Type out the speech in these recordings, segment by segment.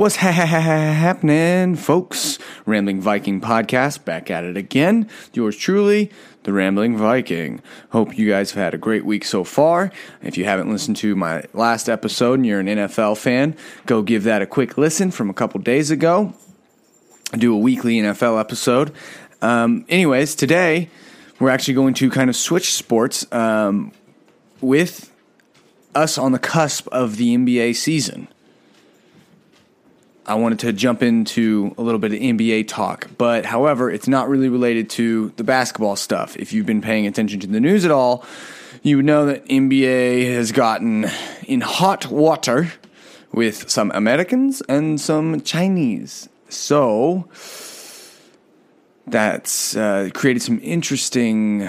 What's ha- ha- ha- happening, folks? Rambling Viking podcast back at it again. Yours truly, the Rambling Viking. Hope you guys have had a great week so far. If you haven't listened to my last episode and you're an NFL fan, go give that a quick listen from a couple days ago. I do a weekly NFL episode. Um, anyways, today we're actually going to kind of switch sports um, with us on the cusp of the NBA season. I wanted to jump into a little bit of NBA talk, but however, it's not really related to the basketball stuff. If you've been paying attention to the news at all, you would know that NBA has gotten in hot water with some Americans and some Chinese. So that's uh, created some interesting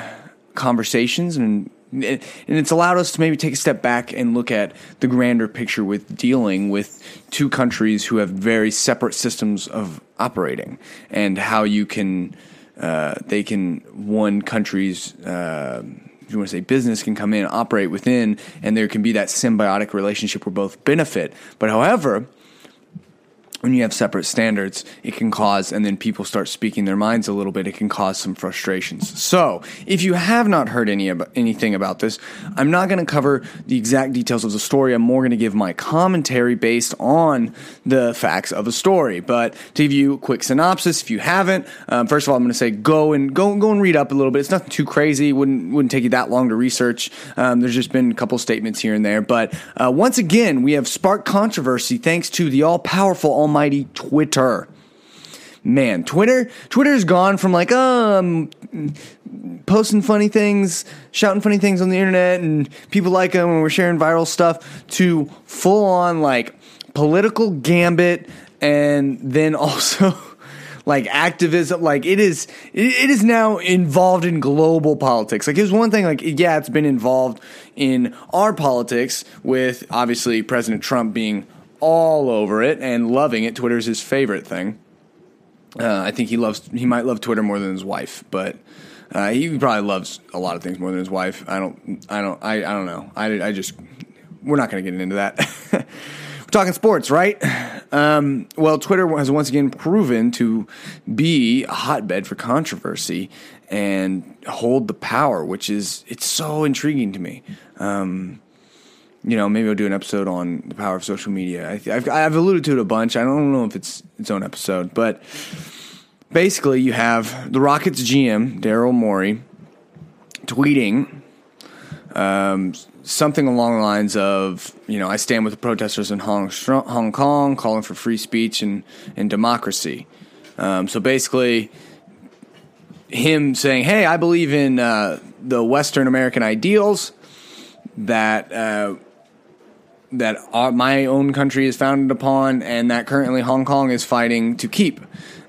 conversations and and it's allowed us to maybe take a step back and look at the grander picture with dealing with two countries who have very separate systems of operating and how you can uh, they can one country's uh, you want to say business can come in operate within and there can be that symbiotic relationship where both benefit. But however when you have separate standards, it can cause, and then people start speaking their minds a little bit, it can cause some frustrations. So, if you have not heard any about, anything about this, I'm not going to cover the exact details of the story. I'm more going to give my commentary based on the facts of the story. But to give you a quick synopsis, if you haven't, um, first of all, I'm going to say go and go go and read up a little bit. It's nothing too crazy. wouldn't wouldn't take you that long to research. Um, there's just been a couple statements here and there, but uh, once again, we have sparked controversy thanks to the all powerful, almighty Twitter. Man, Twitter, Twitter's gone from like, um, posting funny things, shouting funny things on the internet, and people like them, and we're sharing viral stuff, to full on like political gambit, and then also like activism like it is it is now involved in global politics like it was one thing like yeah it's been involved in our politics with obviously president trump being all over it and loving it. Twitter's his favorite thing. Uh, I think he loves he might love Twitter more than his wife, but uh, he probably loves a lot of things more than his wife. I don't I don't I, I don't know. I, I just we're not going to get into that. we're talking sports, right? Um, well, Twitter has once again proven to be a hotbed for controversy and hold the power, which is it's so intriguing to me. Um, you know, maybe I'll do an episode on the power of social media. I, have I've alluded to it a bunch. I don't know if it's its own episode, but basically, you have the Rockets GM Daryl Morey tweeting um, something along the lines of, you know, I stand with the protesters in Hong, Hong Kong, calling for free speech and and democracy. Um, so basically, him saying, "Hey, I believe in uh, the Western American ideals." That uh, that our, my own country is founded upon, and that currently Hong Kong is fighting to keep.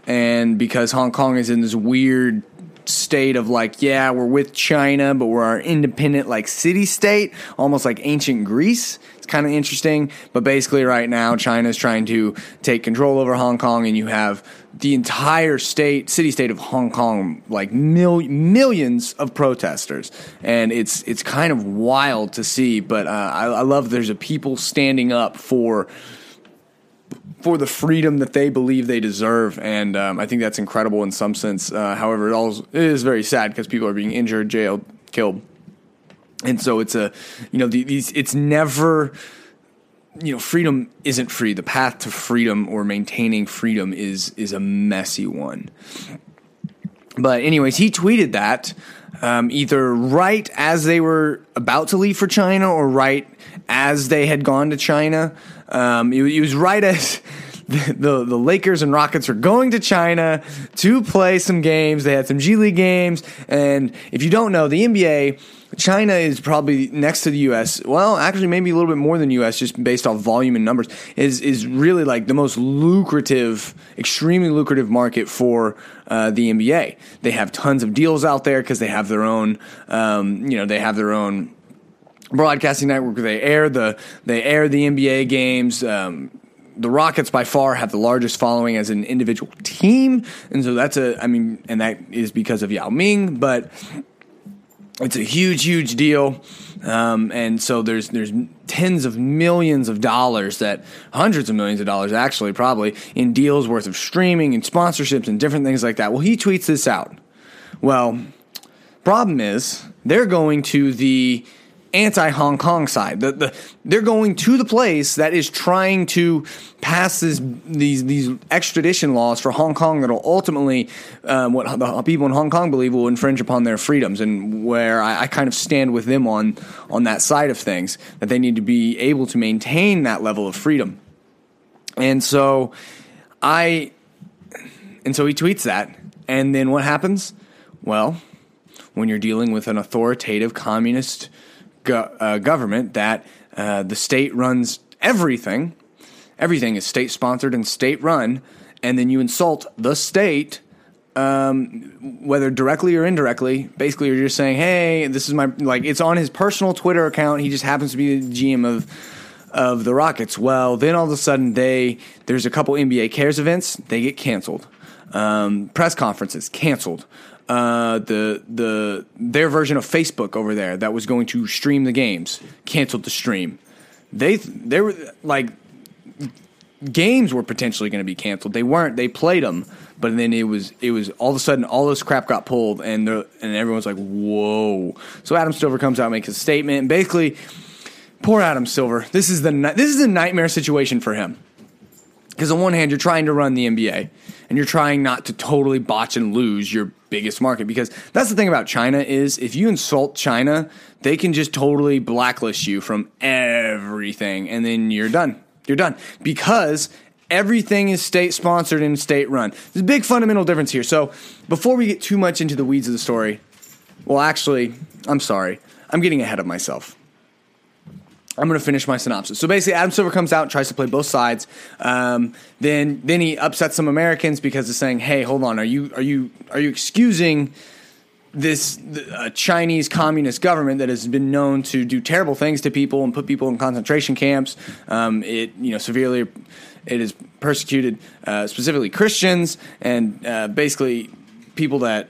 And because Hong Kong is in this weird state of like, yeah, we're with China, but we're our independent like city state, almost like ancient Greece. It's kind of interesting, but basically right now China is trying to take control over Hong Kong, and you have the entire state, city state of Hong Kong, like mil- millions of protesters, and it's it's kind of wild to see. But uh, I, I love there's a people standing up for for the freedom that they believe they deserve, and um, I think that's incredible in some sense. Uh, however, it, all, is very sad because people are being injured, jailed, killed, and so it's a you know these it's never you know, freedom isn't free. The path to freedom or maintaining freedom is is a messy one. But anyways, he tweeted that um, either right as they were about to leave for China or right as they had gone to China. Um, it, it was right as the, the, the Lakers and Rockets are going to China to play some games. They had some G League games, and if you don't know, the NBA China is probably next to the U.S. Well, actually, maybe a little bit more than U.S. just based off volume and numbers. Is is really like the most lucrative, extremely lucrative market for uh, the NBA. They have tons of deals out there because they have their own, um, you know, they have their own broadcasting network. They air the they air the NBA games. Um, the Rockets by far have the largest following as an individual team, and so that's a I mean, and that is because of Yao Ming, but it's a huge, huge deal. Um, and so there's there's tens of millions of dollars that hundreds of millions of dollars actually probably in deals worth of streaming and sponsorships and different things like that. Well, he tweets this out. Well, problem is they're going to the anti Hong Kong side. The, the, they're going to the place that is trying to pass this, these these extradition laws for Hong Kong that will ultimately, um, what the people in Hong Kong believe will infringe upon their freedoms, and where I, I, kind of stand with them on on that side of things that they need to be able to maintain that level of freedom. And so, I, and so he tweets that, and then what happens? Well, when you're dealing with an authoritative communist go- uh, government that uh, the state runs everything. Everything is state sponsored and state run, and then you insult the state, um, whether directly or indirectly. Basically, you're just saying, "Hey, this is my like." It's on his personal Twitter account. He just happens to be the GM of of the Rockets. Well, then all of a sudden, they there's a couple NBA Cares events. They get canceled. Um, press conferences canceled uh, the the their version of Facebook over there that was going to stream the games canceled the stream. They they were like games were potentially going to be canceled. They weren't. They played them, but then it was it was all of a sudden all this crap got pulled, and and everyone's like, "Whoa!" So Adam Silver comes out, and makes a statement, and basically, poor Adam Silver. This is the this is a nightmare situation for him. Because on one hand, you're trying to run the NBA, and you're trying not to totally botch and lose your biggest market because that's the thing about China is if you insult China, they can just totally blacklist you from everything and then you're done. You're done because everything is state sponsored and state run. There's a big fundamental difference here. So, before we get too much into the weeds of the story, well actually, I'm sorry. I'm getting ahead of myself. I'm going to finish my synopsis. So basically, Adam Silver comes out, tries to play both sides. Um, then, then he upsets some Americans because he's saying, "Hey, hold on, are you are you are you excusing this uh, Chinese communist government that has been known to do terrible things to people and put people in concentration camps? Um, it you know severely it has persecuted uh, specifically Christians and uh, basically people that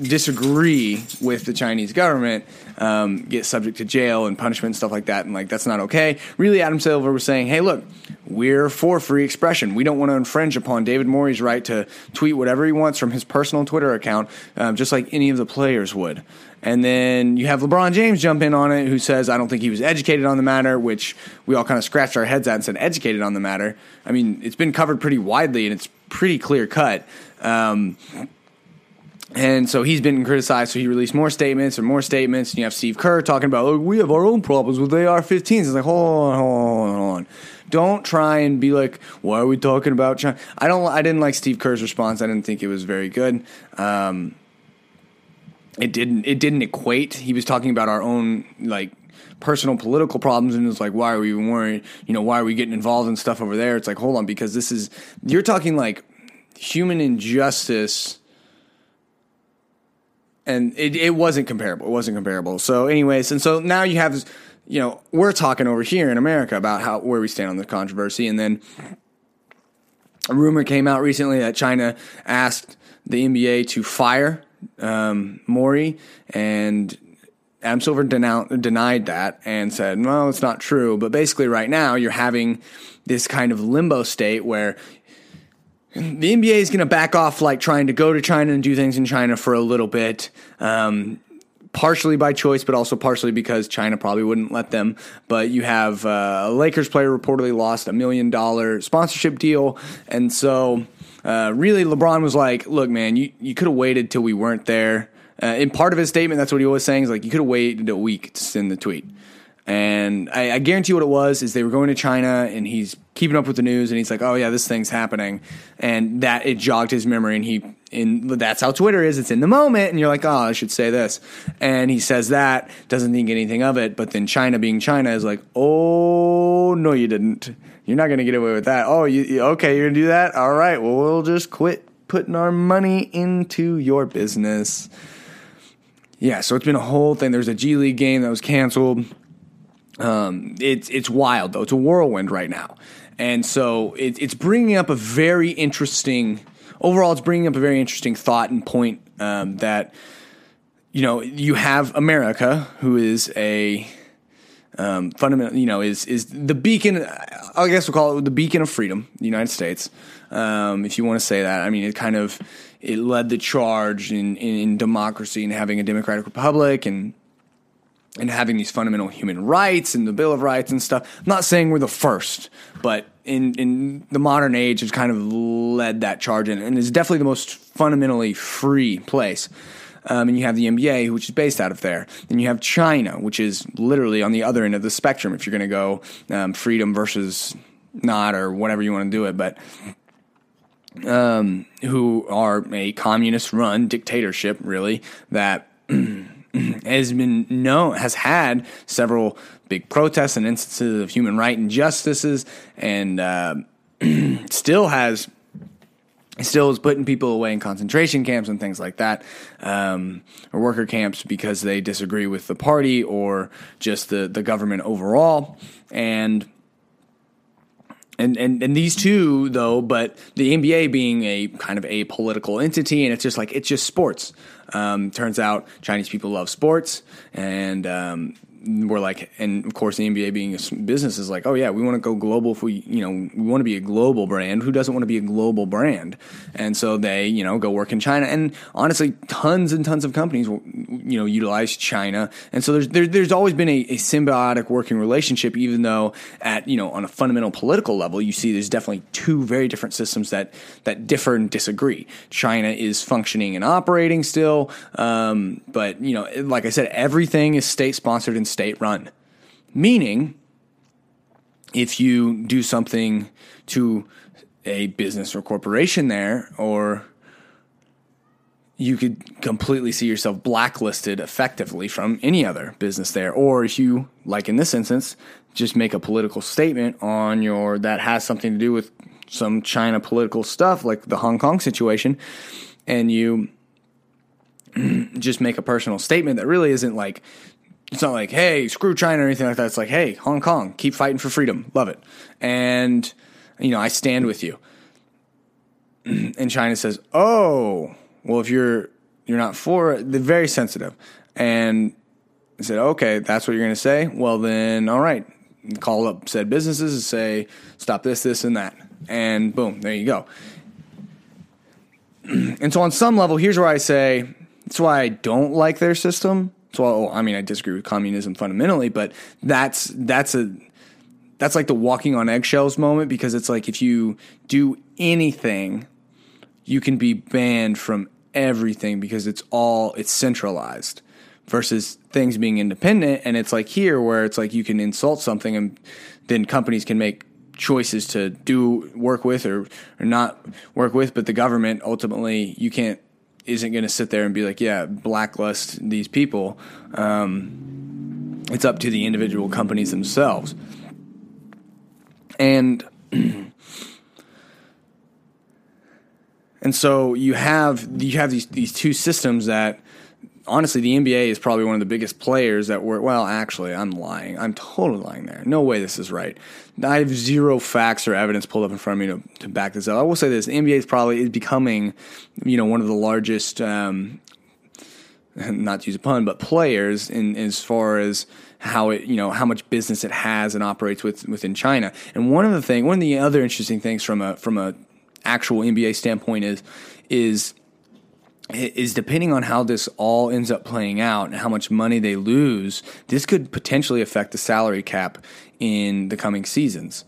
disagree with the Chinese government um, get subject to jail and punishment and stuff like that, and like that's not okay. Really, Adam Silver was saying, "Hey, look, we're for free expression. We don't want to infringe upon David Morey's right to tweet whatever he wants from his personal Twitter account, um, just like any of the players would." And then you have LeBron James jump in on it, who says, "I don't think he was educated on the matter," which we all kind of scratched our heads at and said, "Educated on the matter." I mean, it's been covered pretty widely and it's pretty clear cut. Um, and so he's been criticized. So he released more statements and more statements. And you have Steve Kerr talking about, oh, we have our own problems with AR-15s. It's like, hold on, hold on, hold on. Don't try and be like, why are we talking about China? I don't. I didn't like Steve Kerr's response. I didn't think it was very good. Um, it didn't. It didn't equate. He was talking about our own like personal political problems and it's like why are we even you know why are we getting involved in stuff over there it's like hold on because this is you're talking like human injustice and it, it wasn't comparable. It wasn't comparable. So, anyways, and so now you have this, you know, we're talking over here in America about how where we stand on the controversy, and then a rumor came out recently that China asked the NBA to fire um, Morey, and Adam Silver denoun- denied that and said, "Well, it's not true." But basically, right now you're having this kind of limbo state where the NBA is going to back off like trying to go to China and do things in China for a little bit. Um, partially by choice, but also partially because China probably wouldn't let them. But you have uh, a Lakers player reportedly lost a million dollar sponsorship deal, and so uh, really LeBron was like, "Look, man, you you could have waited till we weren't there." Uh, in part of his statement, that's what he was saying is like, "You could have waited a week to send the tweet." And I, I, guarantee what it was is they were going to China, and he's keeping up with the news, and he's like, "Oh yeah, this thing's happening," and that it jogged his memory, and he, and that's how Twitter is. It's in the moment, and you're like, "Oh, I should say this," and he says that, doesn't think anything of it, but then China, being China, is like, "Oh no, you didn't. You're not going to get away with that. Oh, you okay? You're going to do that? All right. Well, we'll just quit putting our money into your business." Yeah, so it's been a whole thing. There's a G League game that was canceled um, it's it's wild though. It's a whirlwind right now, and so it, it's bringing up a very interesting. Overall, it's bringing up a very interesting thought and point um, that you know, you have America, who is a um, fundamental, you know, is is the beacon. I guess we'll call it the beacon of freedom, the United States, um, if you want to say that. I mean, it kind of it led the charge in, in, in democracy and having a democratic republic and and having these fundamental human rights and the Bill of Rights and stuff. I'm not saying we're the first, but in in the modern age, it's kind of led that charge in, and it's definitely the most fundamentally free place. Um, and you have the NBA, which is based out of there. And you have China, which is literally on the other end of the spectrum. If you're going to go um, freedom versus not, or whatever you want to do it, but um, who are a communist-run dictatorship, really that. has been known has had several big protests and instances of human right injustices, and uh, still has still is putting people away in concentration camps and things like that, um, or worker camps because they disagree with the party or just the the government overall, and. And, and and these two though, but the NBA being a kind of a political entity, and it's just like it's just sports. Um, turns out Chinese people love sports, and um, we're like, and of course, the NBA being a business is like, oh yeah, we want to go global. If we, you know, we want to be a global brand. Who doesn't want to be a global brand? And so they, you know, go work in China. And honestly, tons and tons of companies, you know, utilize China. And so there's there, there's always been a, a, symbiotic working relationship, even though at you know on a fundamental political level, you see there's definitely two very different systems that that differ and disagree. China is functioning and operating still, um, but you know, like I said, everything is state sponsored and state run. Meaning, if you do something to a business or corporation there, or you could completely see yourself blacklisted effectively from any other business there. Or if you, like in this instance, just make a political statement on your that has something to do with some China political stuff, like the Hong Kong situation, and you just make a personal statement that really isn't like it's not like, hey, screw China or anything like that. It's like, hey, Hong Kong, keep fighting for freedom. Love it. And, you know, I stand with you. and China says, oh, well, if you're you're not for they're very sensitive. And I said, okay, that's what you're going to say. Well, then, all right, call up said businesses and say, stop this, this, and that. And boom, there you go. and so, on some level, here's where I say, that's why I don't like their system so oh, I mean, I disagree with communism fundamentally, but that's that's a that's like the walking on eggshells moment because it's like if you do anything, you can be banned from everything because it's all it's centralized versus things being independent. And it's like here where it's like you can insult something and then companies can make choices to do work with or, or not work with but the government ultimately you can't isn't going to sit there and be like, yeah, blacklist these people. Um, it's up to the individual companies themselves. And and so you have you have these these two systems that honestly, the NBA is probably one of the biggest players that were. Well, actually, I'm lying. I'm totally lying there. No way this is right. I have zero facts or evidence pulled up in front of me to, to back this up. I will say this: the NBA is probably is becoming, you know, one of the largest. Um, not to use a pun, but players in as far as how it, you know, how much business it has and operates with within China. And one of the thing, one of the other interesting things from a from a actual NBA standpoint is is is depending on how this all ends up playing out and how much money they lose, this could potentially affect the salary cap in the coming seasons.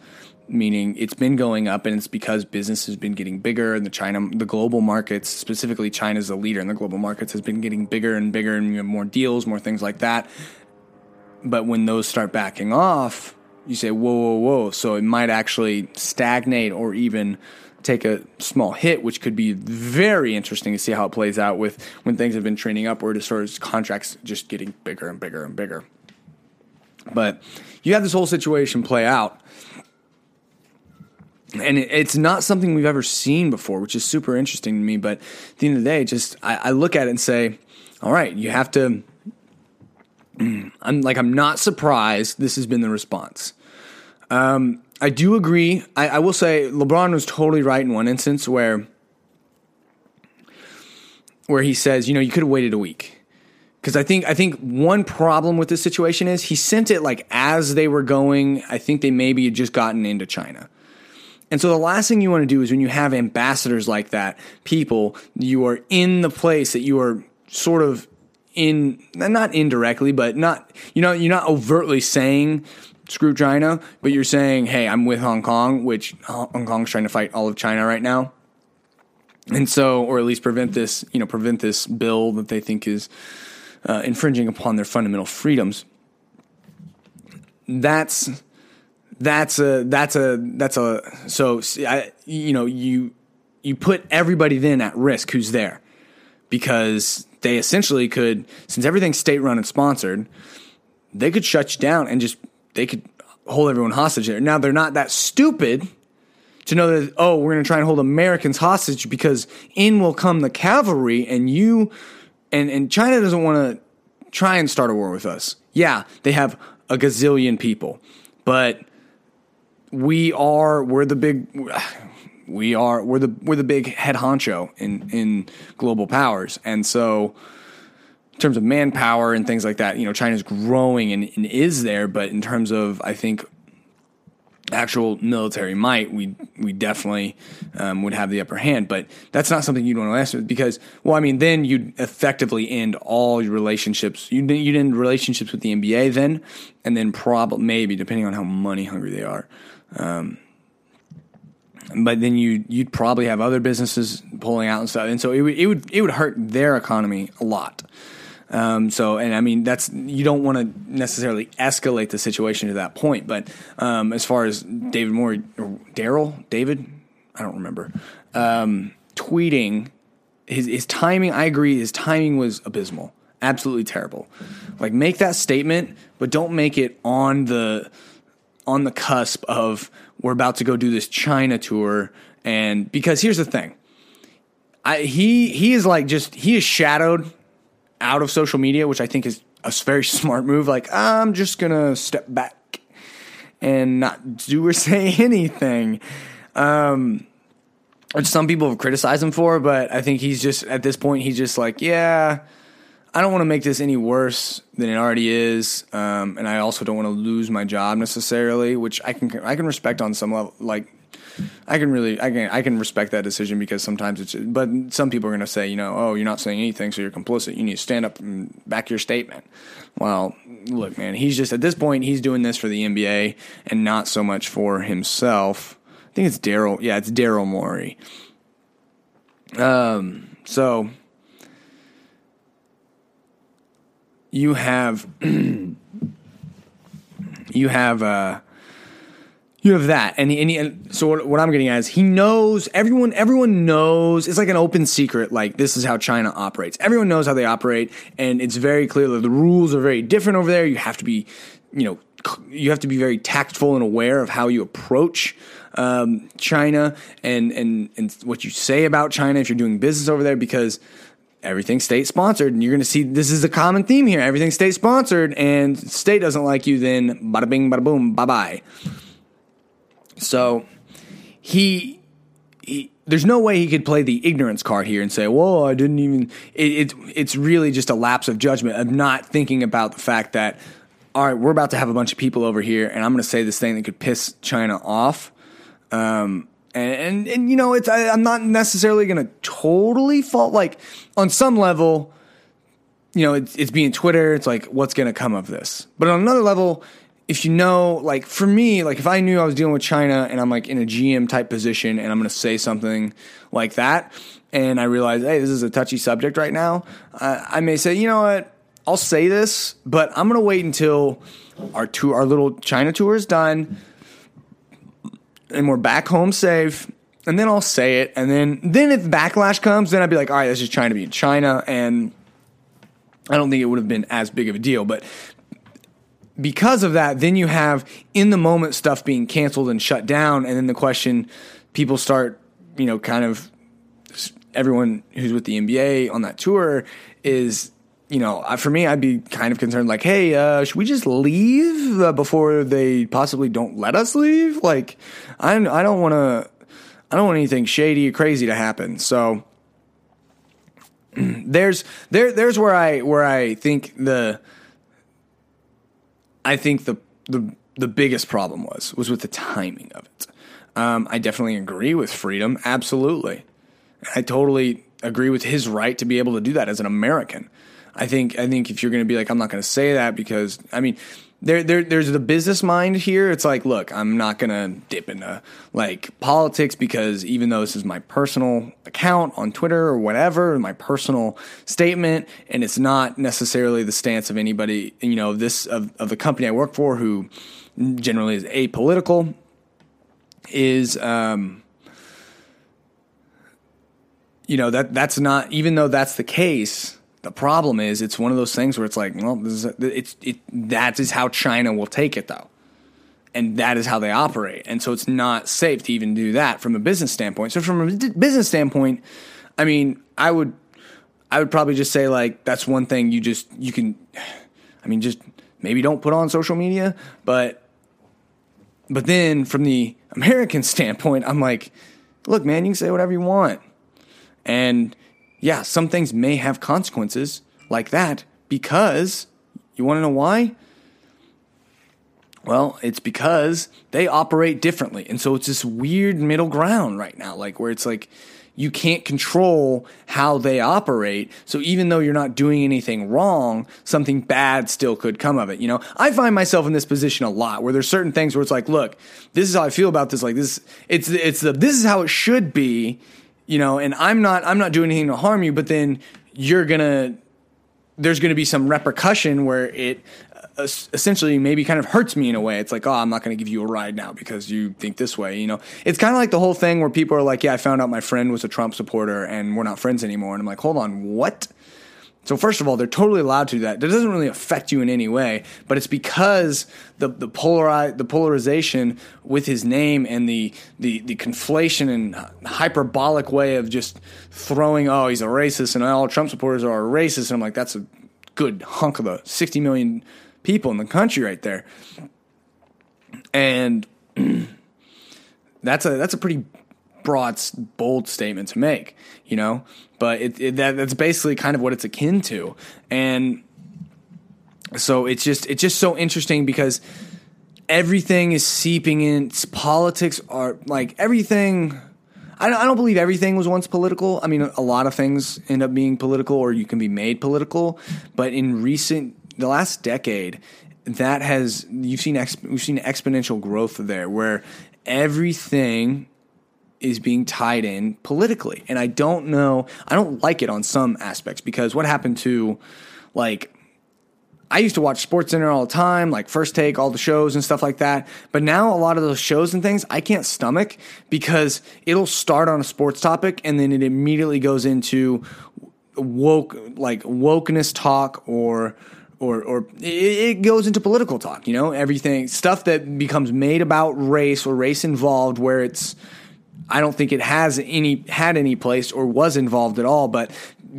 Meaning it's been going up, and it's because business has been getting bigger, and the China, the global markets, specifically China's the leader in the global markets, has been getting bigger and bigger, and more deals, more things like that. But when those start backing off, you say, "Whoa, whoa, whoa!" So it might actually stagnate or even take a small hit, which could be very interesting to see how it plays out with when things have been trending upward as far as contracts just getting bigger and bigger and bigger. But you have this whole situation play out. And it's not something we've ever seen before, which is super interesting to me. But at the end of the day, just I, I look at it and say, all right, you have to. I'm like, I'm not surprised this has been the response. Um, I do agree. I, I will say LeBron was totally right in one instance where where he says, you know, you could have waited a week because I think I think one problem with this situation is he sent it like as they were going. I think they maybe had just gotten into China. And so the last thing you want to do is when you have ambassadors like that, people, you are in the place that you are sort of in not indirectly, but not you know, you're not overtly saying screw China, but you're saying, hey, I'm with Hong Kong, which Hong Kong's trying to fight all of China right now. And so, or at least prevent this, you know, prevent this bill that they think is uh, infringing upon their fundamental freedoms. That's that's a that's a that's a so I, you know you you put everybody then at risk who's there because they essentially could since everything's state run and sponsored they could shut you down and just they could hold everyone hostage there. Now they're not that stupid to know that oh we're going to try and hold americans hostage because in will come the cavalry and you and and china doesn't want to try and start a war with us. Yeah they have a gazillion people but we are we're the big we are we're the we're the big head honcho in in global powers, and so terms of manpower and things like that, you know, China's growing and, and is there, but in terms of I think actual military might, we we definitely um, would have the upper hand. But that's not something you'd want to ask because, well, I mean, then you'd effectively end all your relationships. You'd, you'd end relationships with the NBA then, and then probably maybe depending on how money hungry they are, um, but then you you'd probably have other businesses pulling out and stuff, and so it would it would it would hurt their economy a lot. Um, so, and I mean, that's you don't want to necessarily escalate the situation to that point. But um, as far as David Moore or Daryl, David, I don't remember, um, tweeting his his timing. I agree, his timing was abysmal, absolutely terrible. Like, make that statement, but don't make it on the on the cusp of we're about to go do this China tour, and because here's the thing, I, he he is like just he is shadowed out of social media, which I think is a very smart move. Like I'm just gonna step back and not do or say anything. Um, which some people have criticized him for, but I think he's just at this point he's just like, yeah, I don't want to make this any worse than it already is, um, and I also don't want to lose my job necessarily, which I can I can respect on some level. Like, I can really I can I can respect that decision because sometimes it's. But some people are going to say, you know, oh, you're not saying anything, so you're complicit. You need to stand up and back your statement. Well, look, man, he's just at this point he's doing this for the NBA and not so much for himself. I think it's Daryl. Yeah, it's Daryl Morey. Um. So you have you have uh you have that. And, and, and so what, what, i'm getting at is he knows everyone everyone knows it's like an open secret like this is how china operates. Everyone knows how they operate and it's very clear that the rules are very different over there. You have to be you know you have to be very tactful and aware of how you approach um, China and, and and what you say about China if you're doing business over there because everything's state sponsored and you're going to see this is a common theme here. Everything's state sponsored and state doesn't like you then bada bing bada boom bye bye so he, he there's no way he could play the ignorance card here and say well i didn't even it, it, it's really just a lapse of judgment of not thinking about the fact that all right we're about to have a bunch of people over here and i'm going to say this thing that could piss china off um, and, and, and you know, it's I, I'm not necessarily going to totally fault. Like on some level, you know, it's, it's being Twitter. It's like, what's going to come of this? But on another level, if you know, like for me, like if I knew I was dealing with China and I'm like in a GM type position and I'm going to say something like that, and I realize, hey, this is a touchy subject right now, uh, I may say, you know what, I'll say this, but I'm going to wait until our tour, our little China tour is done and we're back home safe. And then I'll say it, and then then if backlash comes, then I'd be like, all right, this is trying to be China, and I don't think it would have been as big of a deal. But because of that, then you have in the moment stuff being canceled and shut down, and then the question people start, you know, kind of everyone who's with the NBA on that tour is you know, for me, I'd be kind of concerned, like, hey, uh, should we just leave uh, before they possibly don't let us leave? Like, I, I don't want to, I don't want anything shady or crazy to happen. So, there's there there's where I where I think the I think the the the biggest problem was was with the timing of it. Um, I definitely agree with freedom, absolutely. I totally agree with his right to be able to do that as an American. I think I think if you're going to be like, I'm not going to say that because I mean, there, there there's the business mind here. It's like, look, I'm not to dip into like politics because even though this is my personal account on Twitter or whatever, my personal statement, and it's not necessarily the stance of anybody, you know, this of, of the company I work for who generally is apolitical, is um, you know that that's not even though that's the case the problem is, it's one of those things where it's like, well, this is it's it that is how China will take it though, and that is how they operate, and so it's not safe to even do that from a business standpoint. So from a business standpoint, I mean, I would I would probably just say like that's one thing you just you can, I mean, just maybe don't put on social media, but but then from the American standpoint, I'm like, look, man, you can say whatever you want, and yeah, some things may have consequences like that because you want to know why? Well, it's because they operate differently. And so it's this weird middle ground right now, like where it's like you can't control how they operate. So even though you're not doing anything wrong, something bad still could come of it. You know, I find myself in this position a lot where there's certain things where it's like, look, this is how I feel about this. Like this, it's, it's the, this is how it should be you know, and I'm not I'm not doing anything to harm you, but then you're gonna there's gonna be some repercussion where it uh, essentially maybe kind of hurts me in a way. It's like, oh, I'm not going to give you a ride now because you think this way. You know, it's kind of like the whole thing where people are like, yeah, I found out my friend was a Trump supporter and we're not friends anymore. And I'm like, hold on, what? So first of all, they're totally allowed to do that. That doesn't really affect you in any way, but it's because the the polari- the polarization with his name and the the the conflation and hyperbolic way of just throwing oh he's a racist and all Trump supporters are racist and I'm like that's a good hunk of the 60 million people in the country right there. And that's a that's a pretty broad, bold statement to make, you know. But it, it, that, that's basically kind of what it's akin to, and so it's just it's just so interesting because everything is seeping in. It's Politics are like everything. I don't, I don't believe everything was once political. I mean, a lot of things end up being political, or you can be made political. But in recent, the last decade, that has you've seen exp, we've seen exponential growth there, where everything is being tied in politically. And I don't know, I don't like it on some aspects because what happened to like I used to watch Sports Center all the time, like First Take, all the shows and stuff like that. But now a lot of those shows and things I can't stomach because it'll start on a sports topic and then it immediately goes into woke like wokeness talk or or or it goes into political talk, you know, everything stuff that becomes made about race or race involved where it's I don't think it has any had any place or was involved at all, but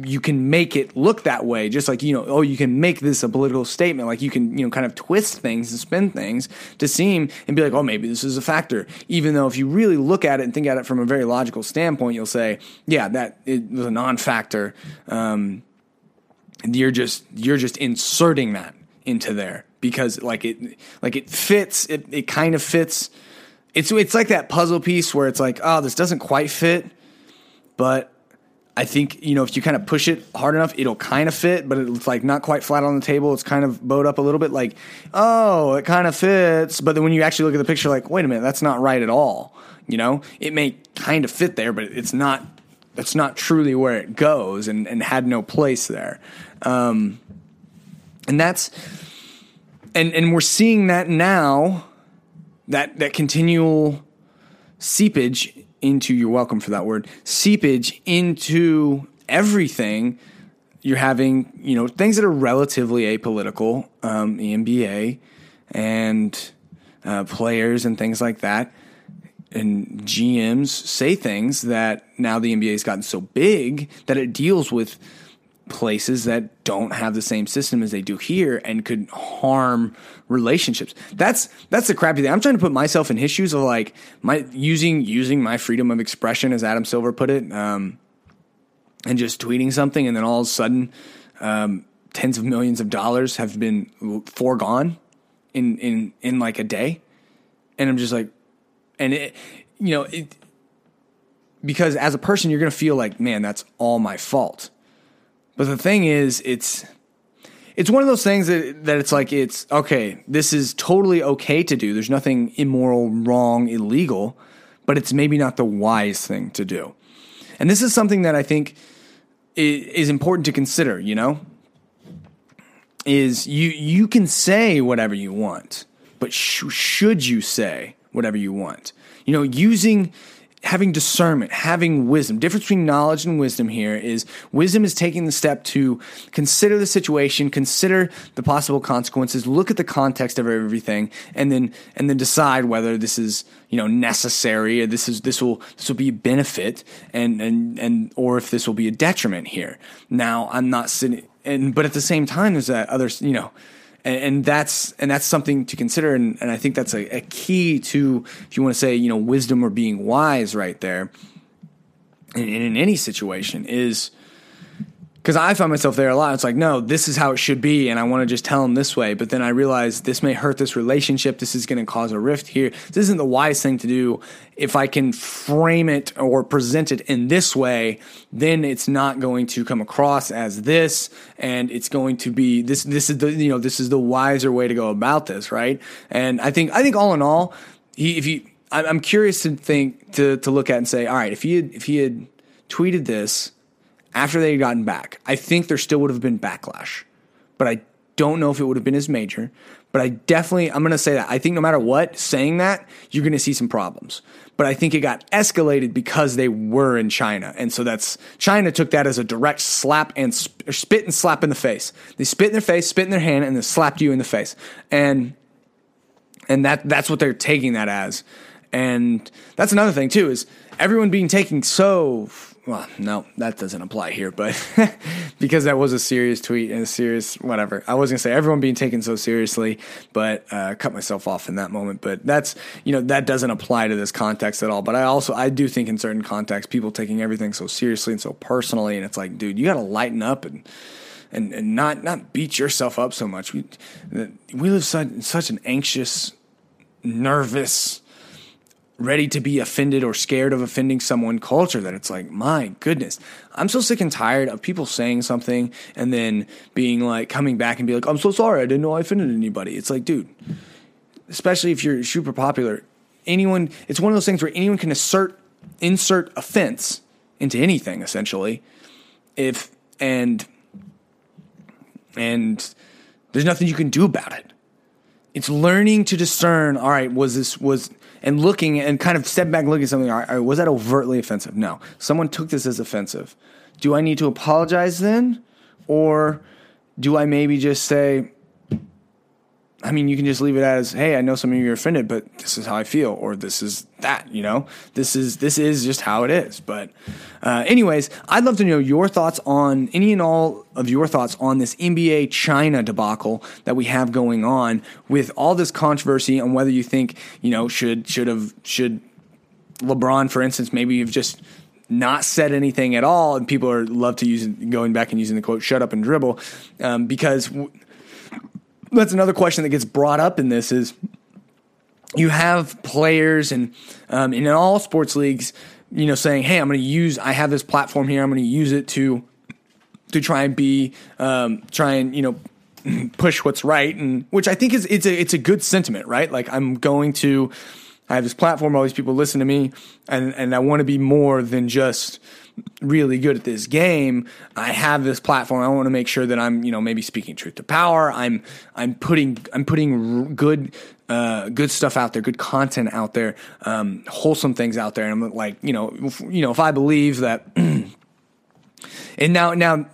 you can make it look that way. Just like you know, oh, you can make this a political statement. Like you can you know kind of twist things and spin things to seem and be like, oh, maybe this is a factor. Even though if you really look at it and think at it from a very logical standpoint, you'll say, yeah, that it was a non-factor. Um, you're just you're just inserting that into there because like it like it fits. It it kind of fits it's it's like that puzzle piece where it's like, oh, this doesn't quite fit, but I think you know if you kind of push it hard enough, it'll kind of fit, but it's like not quite flat on the table. It's kind of bowed up a little bit, like oh, it kind of fits. But then when you actually look at the picture, like wait a minute, that's not right at all. You know, it may kind of fit there, but it's not. That's not truly where it goes, and and had no place there. Um, and that's and and we're seeing that now that that continual seepage into you're welcome for that word seepage into everything you're having you know things that are relatively apolitical um, the NBA and uh, players and things like that. And GMs say things that now the NBA has gotten so big that it deals with places that don't have the same system as they do here and could harm relationships. That's that's the crappy thing. I'm trying to put myself in his shoes of like my using using my freedom of expression, as Adam Silver put it. Um, and just tweeting something, and then all of a sudden, um, tens of millions of dollars have been foregone in in in like a day, and I'm just like, and it, you know, it because as a person, you're gonna feel like, man, that's all my fault. But the thing is, it's it's one of those things that that it's like it's okay. This is totally okay to do. There's nothing immoral, wrong, illegal, but it's maybe not the wise thing to do. And this is something that I think is important to consider, you know? Is you you can say whatever you want, but sh- should you say whatever you want? You know, using having discernment, having wisdom. Difference between knowledge and wisdom here is wisdom is taking the step to consider the situation, consider the possible consequences, look at the context of everything, and then and then decide whether this is you know necessary or this is this will this will be a benefit and and and or if this will be a detriment here. Now I'm not sitting and but at the same time there's that other you know and, and, that's and that's something to consider. And, and I think that's a, a, key to if you want to say you know wisdom or being wise right there. in, in any situation is because I find myself there a lot. It's like, no, this is how it should be, and I want to just tell them this way. But then I realize this may hurt this relationship. This is going to cause a rift here. This isn't the wise thing to do. If I can frame it or present it in this way, then it's not going to come across as this, and it's going to be this. This is the you know this is the wiser way to go about this, right? And I think I think all in all, he, if you, I'm curious to think to to look at and say, all right, if he had if he had tweeted this after they had gotten back. I think there still would have been backlash, but I don't know if it would have been as major. But I definitely, I'm going to say that. I think no matter what, saying that, you're going to see some problems. But I think it got escalated because they were in China. And so that's, China took that as a direct slap and sp- spit and slap in the face. They spit in their face, spit in their hand, and then slapped you in the face. And, and that, that's what they're taking that as. And that's another thing too, is everyone being taken so well, no, that doesn't apply here, but because that was a serious tweet and a serious whatever. I was gonna say everyone being taken so seriously, but uh, cut myself off in that moment. But that's you know that doesn't apply to this context at all. But I also I do think in certain contexts people taking everything so seriously and so personally, and it's like, dude, you got to lighten up and. And, and not not beat yourself up so much. We we live such, such an anxious, nervous, ready to be offended or scared of offending someone culture that it's like, my goodness, I'm so sick and tired of people saying something and then being like, coming back and be like, I'm so sorry, I didn't know I offended anybody. It's like, dude, especially if you're super popular, anyone, it's one of those things where anyone can assert, insert offense into anything essentially. If, and, and there's nothing you can do about it. It's learning to discern, all right, was this, was, and looking and kind of step back, looking at something. Was that overtly offensive? No. Someone took this as offensive. Do I need to apologize then, or do I maybe just say, I mean, you can just leave it as, "Hey, I know some of you are offended, but this is how I feel," or "This is that." You know, this is this is just how it is. But, uh, anyways, I'd love to know your thoughts on any and all of your thoughts on this NBA China debacle that we have going on with all this controversy on whether you think you know should should have should LeBron, for instance, maybe you've just not said anything at all, and people are love to use going back and using the quote "shut up and dribble" um, because. W- that's another question that gets brought up in this is you have players and um, in all sports leagues, you know, saying, "Hey, I'm going to use. I have this platform here. I'm going to use it to to try and be um, try and you know push what's right." And which I think is it's a it's a good sentiment, right? Like I'm going to. I have this platform. All these people listen to me, and and I want to be more than just really good at this game. I have this platform. I want to make sure that I'm, you know, maybe speaking truth to power. I'm, I'm putting, I'm putting good, uh, good stuff out there, good content out there, um, wholesome things out there. And I'm like, you know, if, you know, if I believe that, and now, now,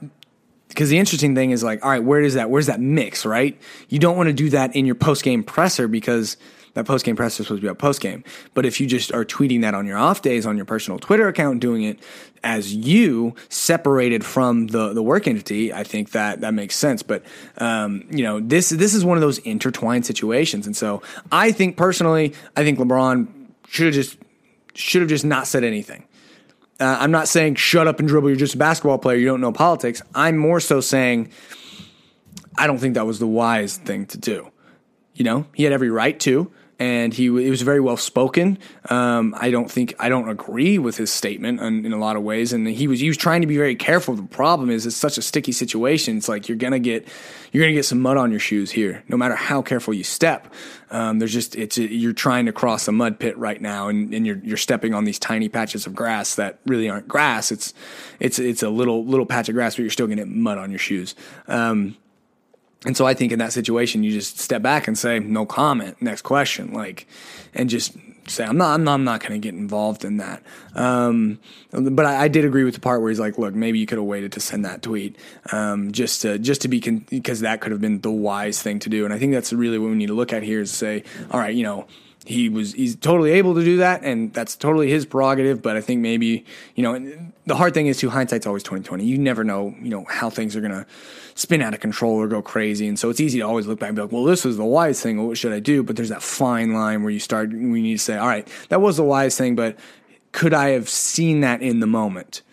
because the interesting thing is like, all right, where is that? Where's that mix? Right? You don't want to do that in your post game presser because that post game press is supposed to be about post game. But if you just are tweeting that on your off days on your personal Twitter account, doing it as you separated from the the work entity, I think that that makes sense. But um, you know, this this is one of those intertwined situations, and so I think personally, I think LeBron should have just should have just not said anything. Uh, I'm not saying shut up and dribble. You're just a basketball player. You don't know politics. I'm more so saying I don't think that was the wise thing to do. You know, he had every right to and he, he was very well spoken. Um, I don't think I don't agree with his statement in, in, a lot of ways, and he was he was trying to be very careful. The problem is it's such a sticky situation. It's like you're gonna get you're gonna get some mud on your shoes here, no matter how careful you step. Um, there's just it's you're trying to cross a mud pit right now, and, and you're you're stepping on these tiny patches of grass that really aren't grass. It's it's it's a little little patch of grass, but you're still gonna get mud on your shoes. Um, and so I think in that situation, you just step back and say, no comment, next question, like, and just say, I'm not, I'm not, not going to get involved in that. Um, but I, I, did agree with the part where he's like, look, maybe you could have waited to send that tweet, um, just to, just to be, con- because that could have been the wise thing to do. And I think that's really what we need to look at here is say, all right, you know, he was he's totally able to do that and that's totally his prerogative but i think maybe you know the hard thing is too hindsight's always 2020 you never know you know how things are going to spin out of control or go crazy and so it's easy to always look back and be like well this was the wise thing what should i do but there's that fine line where you start we need to say all right that was the wise thing but could i have seen that in the moment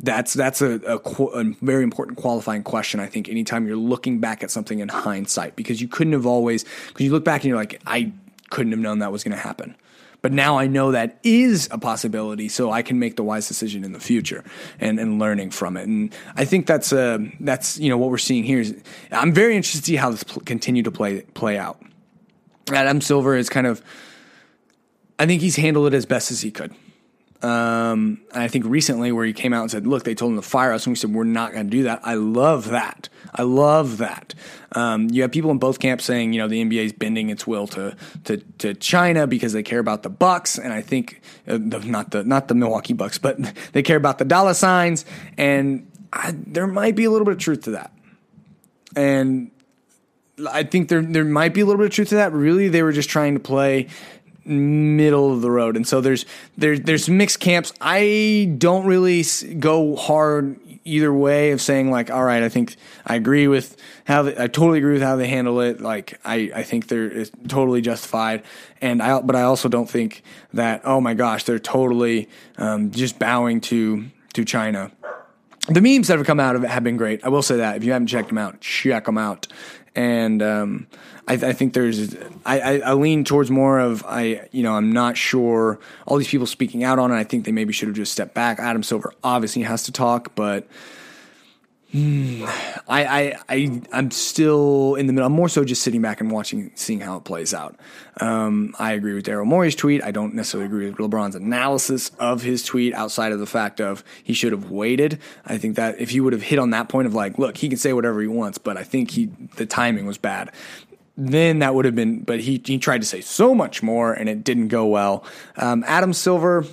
that's that's a, a, a, very important qualifying question. I think anytime you're looking back at something in hindsight, because you couldn't have always because you look back and you're like, I couldn't have known that was going to happen. But now I know that is a possibility, so I can make the wise decision in the future and, and learning from it. And I think that's uh, that's you know what we're seeing here. Is I'm very interested to see how this pl- continue to play play out. Adam Silver is kind of, I think he's handled it as best as he could. Um, I think recently where he came out and said, "Look, they told him to fire us," and we said, "We're not going to do that." I love that. I love that. Um, you have people in both camps saying, you know, the NBA is bending its will to to to China because they care about the Bucks, and I think uh, the, not the not the Milwaukee Bucks, but they care about the dollar signs, and I, there might be a little bit of truth to that. And I think there there might be a little bit of truth to that. Really, they were just trying to play middle of the road. And so there's there's there's mixed camps. I don't really go hard either way of saying like, all right, I think I agree with how they, I totally agree with how they handle it. Like I I think they're totally justified. And I but I also don't think that oh my gosh they're totally um, just bowing to to China. The memes that have come out of it have been great. I will say that if you haven't checked them out, check them out. And um, I, I think there's I, I, I, lean towards more of I you know I'm not sure all these people speaking out on it. I think they maybe should have just stepped back. Adam Silver obviously has to talk, but hmm, I, I I I'm still in the middle. I'm more so just sitting back and watching, seeing how it plays out. Um, I agree with Daryl Morey's tweet. I don't necessarily agree with LeBron's analysis of his tweet, outside of the fact of he should have waited. I think that if he would have hit on that point of like, look, he can say whatever he wants, but I think he the timing was bad then that would have been, but he, he tried to say so much more and it didn't go well. Um, Adam Silver,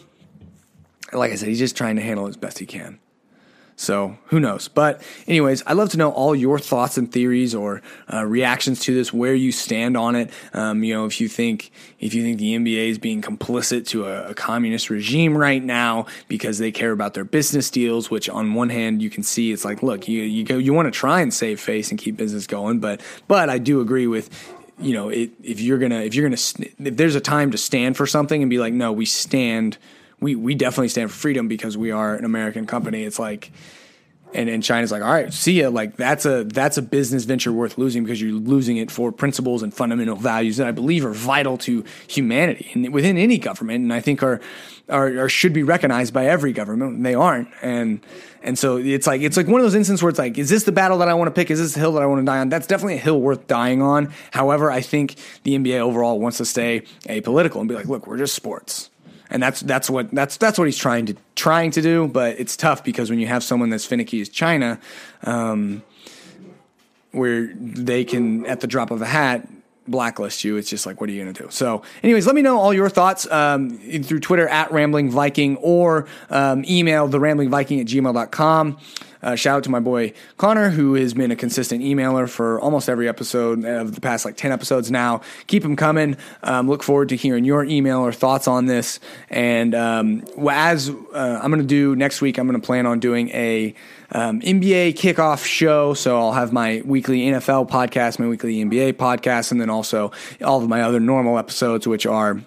like I said, he's just trying to handle it as best he can. So who knows? But anyways, I'd love to know all your thoughts and theories or uh, reactions to this, where you stand on it. Um, you know, if you think if you think the NBA is being complicit to a, a, communist regime right now because they care about their business deals, which on one hand you can see it's like, look, you you you want to try and save face and keep business going, but but I do agree with you know it, if you're gonna if you're gonna if there's a time to stand for something and be like, no, we stand we we definitely stand for freedom because we are an American company. It's like and, and China's like, all right, see ya. Like that's a that's a business venture worth losing because you're losing it for principles and fundamental values that I believe are vital to humanity and within any government, and I think are are, are should be recognized by every government. And they aren't, and and so it's like it's like one of those instances where it's like, is this the battle that I want to pick? Is this the hill that I want to die on? That's definitely a hill worth dying on. However, I think the NBA overall wants to stay apolitical and be like, look, we're just sports and that's that's what that's that's what he's trying to trying to do. But it's tough because when you have someone that's finicky as China, um, where they can at the drop of a hat blacklist you. It's just like, what are you going to do? So, anyways, let me know all your thoughts um, through Twitter at Rambling Viking or um, email the Rambling Viking at gmail.com. Uh, shout out to my boy Connor, who has been a consistent emailer for almost every episode of the past like 10 episodes now. Keep them coming. Um, look forward to hearing your email or thoughts on this. And um, as uh, I'm going to do next week, I'm going to plan on doing a um, NBA kickoff show. So I'll have my weekly NFL podcast, my weekly NBA podcast, and then also all of my other normal episodes, which are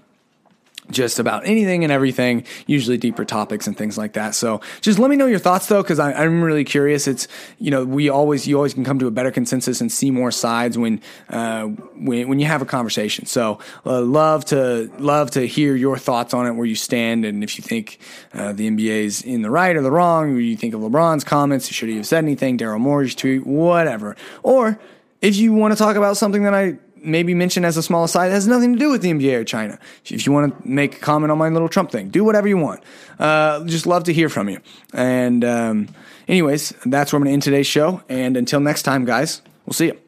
just about anything and everything, usually deeper topics and things like that. So just let me know your thoughts though, because I'm really curious. It's you know we always you always can come to a better consensus and see more sides when uh, when when you have a conversation. So uh, love to love to hear your thoughts on it, where you stand, and if you think uh, the NBA is in the right or the wrong, or you think of LeBron's comments, should he have said anything, Daryl Morey's tweet, whatever, or if you want to talk about something that I maybe mention as a small aside. It has nothing to do with the NBA or China. If you want to make a comment on my little Trump thing, do whatever you want. Uh, just love to hear from you. And um, anyways, that's where I'm going to end today's show. And until next time, guys, we'll see you.